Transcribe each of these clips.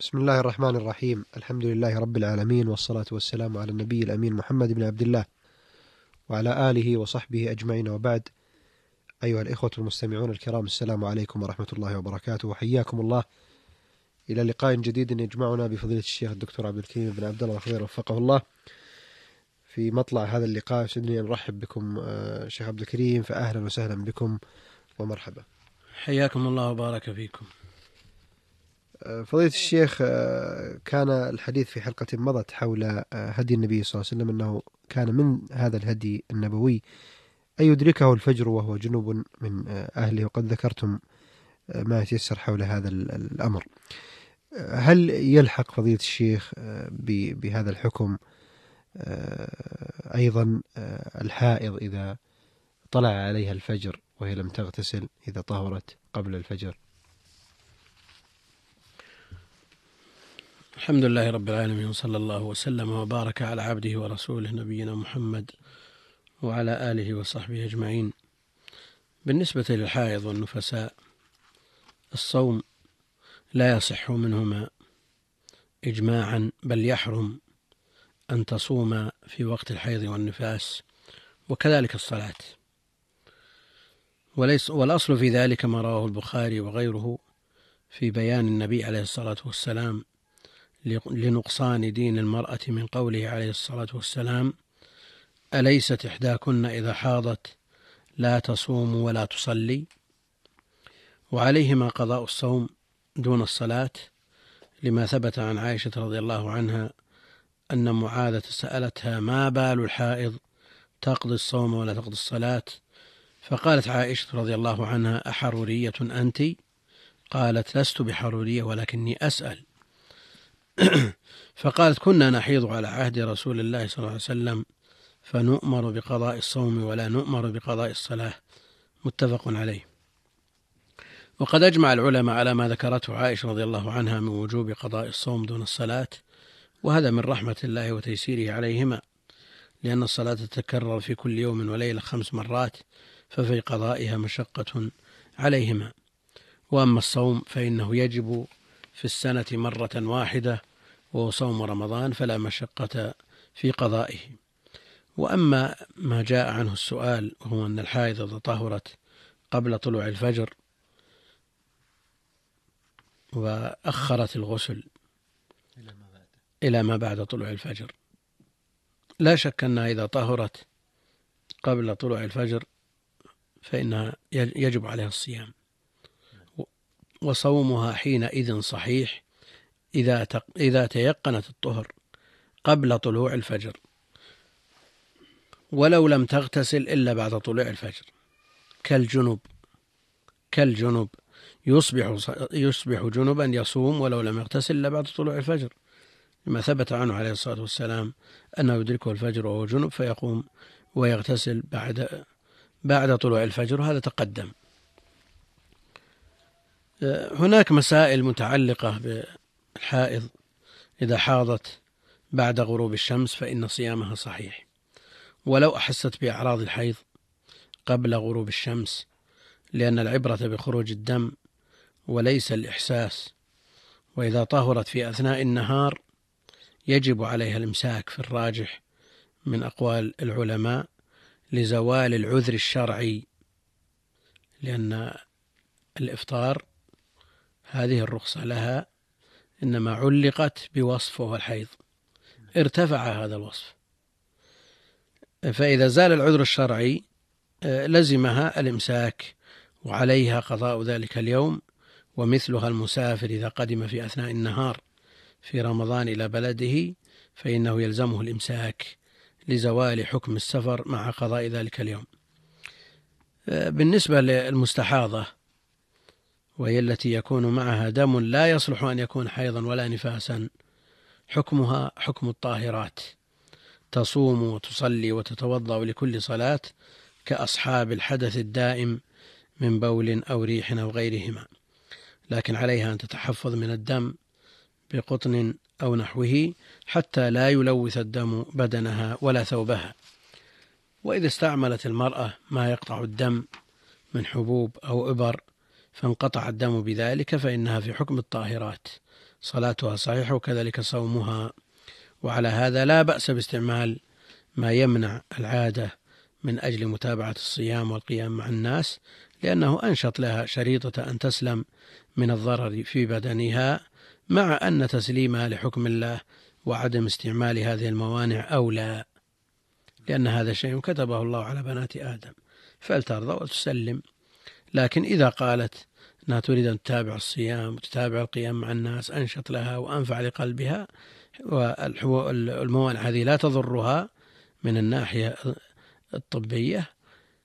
بسم الله الرحمن الرحيم. الحمد لله رب العالمين والصلاة والسلام على النبي الأمين محمد بن عبد الله وعلى آله وصحبه أجمعين. وبعد أيها الإخوة المستمعون الكرام السلام عليكم ورحمة الله وبركاته. وحياكم الله. إلى لقاء جديد يجمعنا بفضيلة الشيخ الدكتور عبد الكريم بن عبد الله الخضير وفقه الله. في مطلع هذا اللقاء يسعدني أن أرحب بكم آه، شيخ عبد الكريم فأهلا وسهلا بكم ومرحبا. حياكم الله وبارك فيكم. فضيلة الشيخ آه، كان الحديث في حلقة مضت حول آه، هدي النبي صلى الله عليه وسلم أنه كان من هذا الهدي النبوي أن يدركه الفجر وهو جنوب من آه، أهله. وقد ذكرتم آه، ما يتيسر حول هذا ال- الأمر. آه، هل يلحق فضيلة الشيخ آه، بهذا الحكم آه، أيضا آه، الحائض إذا طلع عليها الفجر وهي لم تغتسل إذا طهرت قبل الفجر؟ الحمد لله رب العالمين وصلى الله وسلم وبارك على عبده ورسوله نبينا محمد وعلى آله وصحبه أجمعين. بالنسبة للحائض والنفساء الصوم لا يصح منهما إجماعا بل يحرم أن تصوم في وقت الحيض والنفاس وكذلك الصلاة. وليس والأصل في ذلك ما رواه البخاري وغيره في بيان النبي عليه الصلاة والسلام لنقصان دين المرأة من قوله عليه الصلاة والسلام أليست إحداكن إذا حاضت لا تصوم ولا تصلي؟ وعليهما قضاء الصوم دون الصلاة لما ثبت عن عائشة رضي الله عنها أن معاذة سألتها ما بال الحائض تقضي الصوم ولا تقضي الصلاة؟ فقالت عائشة رضي الله عنها أحرورية أنت؟ قالت لست بحرورية ولكني أسأل. فقالت كنا نحيض على عهد رسول الله صلى الله عليه وسلم فنؤمر بقضاء الصوم ولا نؤمر بقضاء الصلاة. متفق عليه. وقد أجمع العلماء على ما ذكرته عائشة رضي الله عنها من وجوب قضاء الصوم دون الصلاة وهذا من رحمة الله وتيسيره عليهما لأن الصلاة تتكرر في كل يوم وليلة خمس مرات ففي قضائها مشقة عليهما. وأما الصوم فإنه يجب في السنة مرة واحدة وهو صوم رمضان فلا مشقة في قضائه. وأما ما جاء عنه السؤال وهو أن الحائض إذا طهرت قبل طلوع الفجر وأخرت الغسل إلى ما بعد طلوع الفجر. لا شك أنها إذا طهرت قبل طلوع الفجر فإنها يجب عليها الصيام. وصومها حينئذ صحيح إذا إذا تيقنت الطهر قبل طلوع الفجر. ولو لم تغتسل إلا بعد طلوع الفجر. كالجنوب كالجنوب. يصبح يصبح جنبا يصوم ولو لم يغتسل إلا بعد طلوع الفجر. لما ثبت عنه عليه الصلاة والسلام أنه يدركه الفجر وهو جنب فيقوم ويغتسل بعد بعد طلوع الفجر وهذا تقدم. هناك مسائل متعلقة بالحائض إذا حاضت بعد غروب الشمس فإن صيامها صحيح. ولو أحست بأعراض الحيض قبل غروب الشمس لأن العبرة بخروج الدم وليس الإحساس. وإذا طهرت في أثناء النهار يجب عليها الإمساك في الراجح من أقوال العلماء لزوال العذر الشرعي لأن الإفطار هذه الرخصة لها إنما علقت بوصف وهو الحيض. ارتفع هذا الوصف. فإذا زال العذر الشرعي لزمها الإمساك وعليها قضاء ذلك اليوم ومثلها المسافر إذا قدم في أثناء النهار في رمضان إلى بلده فإنه يلزمه الإمساك لزوال حكم السفر مع قضاء ذلك اليوم. بالنسبة للمستحاضة وهي التي يكون معها دم لا يصلح أن يكون حيضا ولا نفاسا. حكمها حكم الطاهرات. تصوم وتصلي وتتوضأ لكل صلاة كأصحاب الحدث الدائم من بول أو ريح أو غيرهما. لكن عليها أن تتحفظ من الدم بقطن أو نحوه حتى لا يلوث الدم بدنها ولا ثوبها. وإذا استعملت المرأة ما يقطع الدم من حبوب أو إبر فانقطع الدم بذلك فإنها في حكم الطاهرات. صلاتها صحيحة وكذلك صومها. وعلى هذا لا بأس باستعمال ما يمنع العادة من أجل متابعة الصيام والقيام مع الناس لأنه أنشط لها شريطة أن تسلم من الضرر في بدنها مع أن تسليمها لحكم الله وعدم استعمال هذه الموانع أولى لأن هذا شيء كتبه الله على بنات آدم. فلترضى وتسلم. لكن إذا قالت أنها تريد أن تتابع الصيام وتتابع القيام مع الناس أنشط لها وأنفع لقلبها والموانع هذه لا تضرها من الناحية الطبية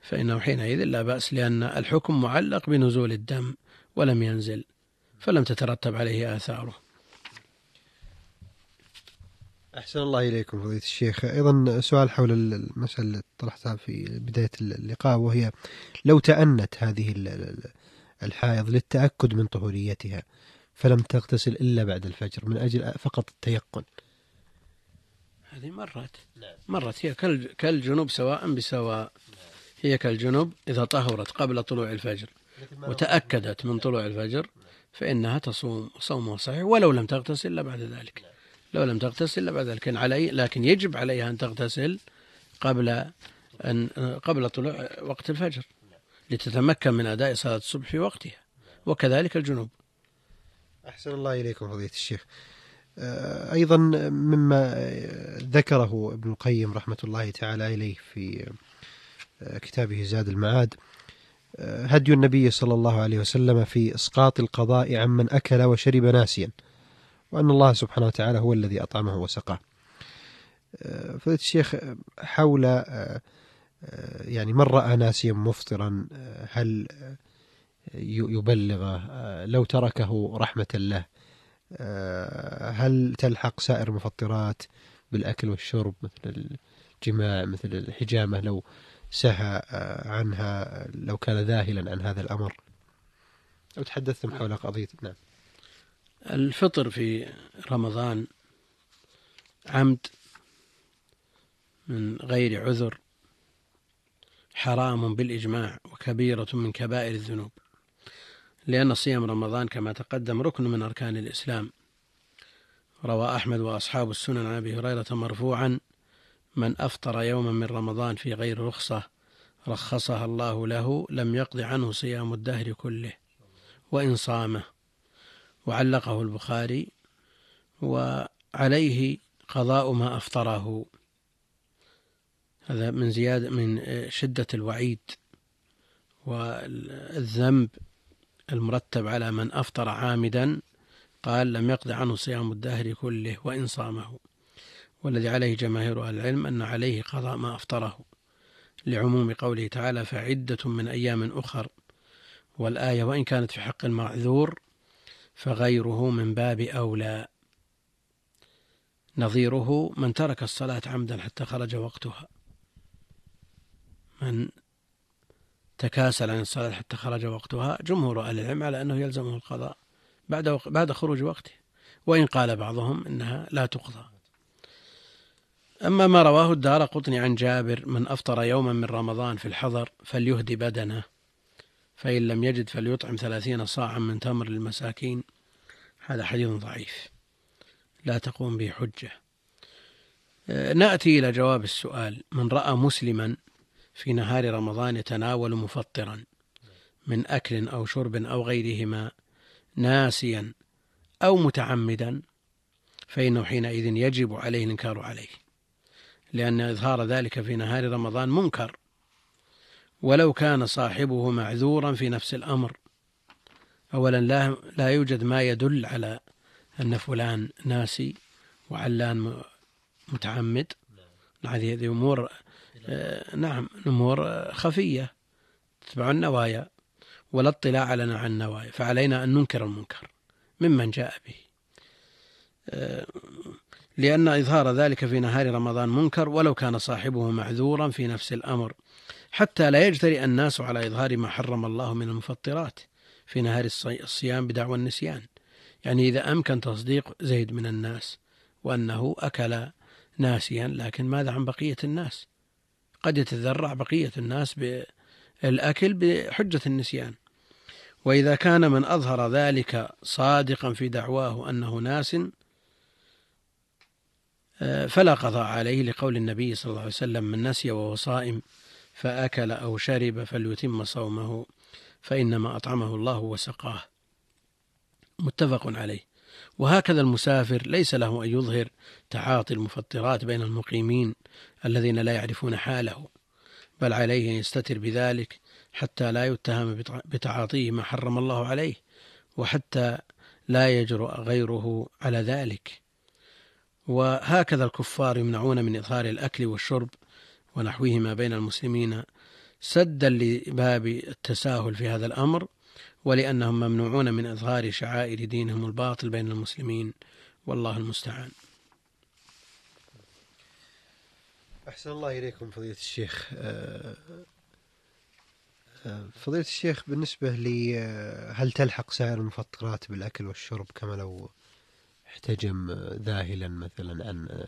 فإنه حينئذ لا بأس لأن الحكم معلق بنزول الدم ولم ينزل فلم تترتب عليه آثاره. أحسن الله إليكم فضيلة الشيخ. أيضا سؤال حول المسألة اللي طرحتها في بداية اللقاء وهي لو تأنت هذه الحائض للتأكد من طهوريتها فلم تغتسل إلا بعد الفجر من أجل فقط التيقن. هذه مرت. نعم. مرت. هي كالجنوب سواء بسواء. هي كالجنوب إذا طهرت قبل طلوع الفجر وتأكدت من طلوع الفجر فإنها تصوم صومها صحيح ولو لم تغتسل إلا بعد ذلك. لو لم تغتسل بعد ذلك. علي لكن يجب عليها أن تغتسل قبل أن قبل طلوع وقت الفجر لتتمكن من أداء صلاة الصبح في وقتها وكذلك الجنوب. أحسن الله إليكم فضيلة الشيخ. آه، أيضا مما ذكره ابن القيم رحمة الله تعالى إليه في آه، كتابه زاد المعاد آه، هدي النبي صلى الله عليه وسلم في إسقاط القضاء عمن أكل وشرب ناسيا. وأن الله سبحانه وتعالى هو الذي أطعمه وسقاه. فضيلة الشيخ حول يعني من رأى ناسيا مفطرا هل يبلغه لو تركه رحمة الله هل تلحق سائر المفطرات بالأكل والشرب مثل الجماع مثل الحجامة لو سهى عنها لو كان ذاهلا عن هذا الأمر؟ أو تحدثتم حول قضية نعم. الفطر في رمضان عمد من غير عذر حرام بالإجماع وكبيرة من كبائر الذنوب. لأن صيام رمضان كما تقدم ركن من أركان الإسلام. روى أحمد وأصحاب السنن عن أبي هريرة مرفوعا من أفطر يوما من رمضان في غير رخصة رخصها الله له لم يقض عنه صيام الدهر كله وإن صامه وعلقه البخاري وعليه قضاء ما أفطره. هذا من زيادة من شدة الوعيد والذنب المرتب على من أفطر عامدا. قال لم يقض عنه صيام الدهر كله وإن صامه. والذي عليه جماهير أهل العلم أن عليه قضاء ما أفطره. لعموم قوله تعالى فعدة من أيام أخر. والآية وإن كانت في حق المعذور. فغيره من باب أولى. نظيره من ترك الصلاة عمدا حتى خرج وقتها. من تكاسل عن الصلاة حتى خرج وقتها جمهور أهل العلم على أنه يلزمه القضاء بعد بعد خروج وقته. وإن قال بعضهم إنها لا تقضى. أما ما رواه الدار قطني عن جابر من أفطر يوما من رمضان في الحضر فليهدي بدنه. فإن لم يجد فليطعم ثلاثين صاعا من تمر للمساكين. هذا حديث ضعيف. لا تقوم به حجة. نأتي إلى جواب السؤال. من رأى مسلما في نهار رمضان يتناول مفطرا من أكل أو شرب أو غيرهما ناسيا أو متعمدا فإنه حينئذ يجب عليه الإنكار عليه لأن إظهار ذلك في نهار رمضان منكر. ولو كان صاحبه معذورا في نفس الأمر. أولا لا, لا يوجد ما يدل على أن فلان ناسي وعلان متعمد. هذه أمور آه، نعم أمور خفية تتبع النوايا ولا اطلاع لنا عن النوايا فعلينا أن ننكر المنكر ممن جاء به. آه، لأن إظهار ذلك في نهار رمضان منكر ولو كان صاحبه معذورا في نفس الأمر. حتى لا يجترئ الناس على إظهار ما حرم الله من المفطرات في نهار الصيام بدعوى النسيان. يعني إذا أمكن تصديق زيد من الناس وأنه أكل ناسيا لكن ماذا عن بقية الناس؟ قد يتذرع بقية الناس بالأكل بحجة النسيان. وإذا كان من أظهر ذلك صادقا في دعواه أنه ناس آه، فلا قضاء عليه لقول النبي صلى الله عليه وسلم من نسي وهو صائم فأكل أو شرب فليتم صومه فإنما أطعمه الله وسقاه. متفق عليه. وهكذا المسافر ليس له أن يظهر تعاطي المفطرات بين المقيمين الذين لا يعرفون حاله بل عليه أن يستتر بذلك حتى لا يتهم بتعاطيه ما حرم الله عليه وحتى لا يجرؤ غيره على ذلك. وهكذا الكفار يمنعون من إظهار الأكل والشرب ونحوهما بين المسلمين سدا لباب التساهل في هذا الأمر ولأنهم ممنوعون من إظهار شعائر دينهم الباطل بين المسلمين. والله المستعان. أحسن الله إليكم فضيلة الشيخ. آه، آه، فضيلة الشيخ بالنسبة لي آه، هل تلحق سائر المفطرات بالأكل والشرب كما لو احتجم ذاهلا مثلا عن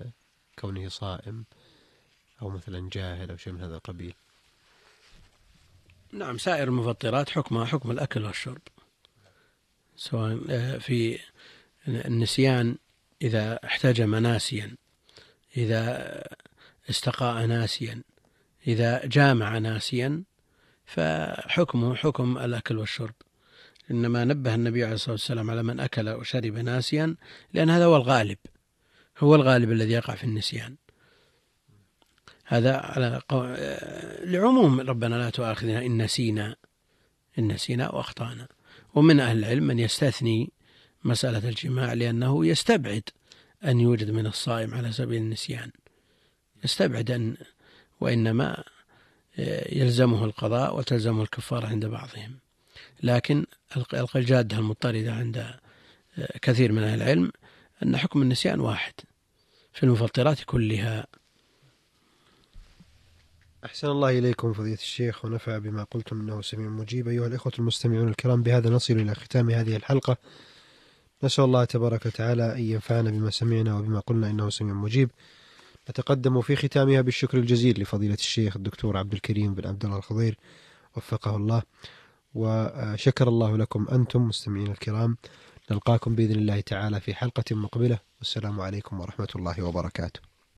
كونه صائم؟ أو مثلا جاهل أو شيء من هذا القبيل. نعم سائر المفطرات حكمها حكم الأكل والشرب. سواء في النسيان إذا احتجم ناسيا إذا استقاء ناسيا إذا جامع ناسيا فحكمه حكم الأكل والشرب. إنما نبه النبي عليه الصلاة والسلام على من أكل وشرب ناسيا لأن هذا هو الغالب. هو الغالب الذي يقع في النسيان. هذا على قو... لعموم ربنا لا تؤاخذنا إن نسينا إن نسينا وأخطأنا ومن أهل العلم من يستثني مسألة الجماع لأنه يستبعد أن يوجد من الصائم على سبيل النسيان. يستبعد أن وإنما يلزمه القضاء وتلزمه الكفارة عند بعضهم. لكن الجادة المضطردة عند كثير من أهل العلم أن حكم النسيان واحد في المفطرات كلها. أحسن الله إليكم فضيلة الشيخ ونفع بما قلتم إنه سميع مجيب. أيها الإخوة المستمعون الكرام بهذا نصل إلى ختام هذه الحلقة. نسأل الله تبارك وتعالى أن ينفعنا بما سمعنا وبما قلنا إنه سميع مجيب. نتقدم في ختامها بالشكر الجزيل لفضيلة الشيخ الدكتور عبد الكريم بن عبد الله الخضير وفقه الله. وشكر الله لكم أنتم مستمعين الكرام. نلقاكم بإذن الله تعالى في حلقة مقبلة. والسلام عليكم ورحمة الله وبركاته.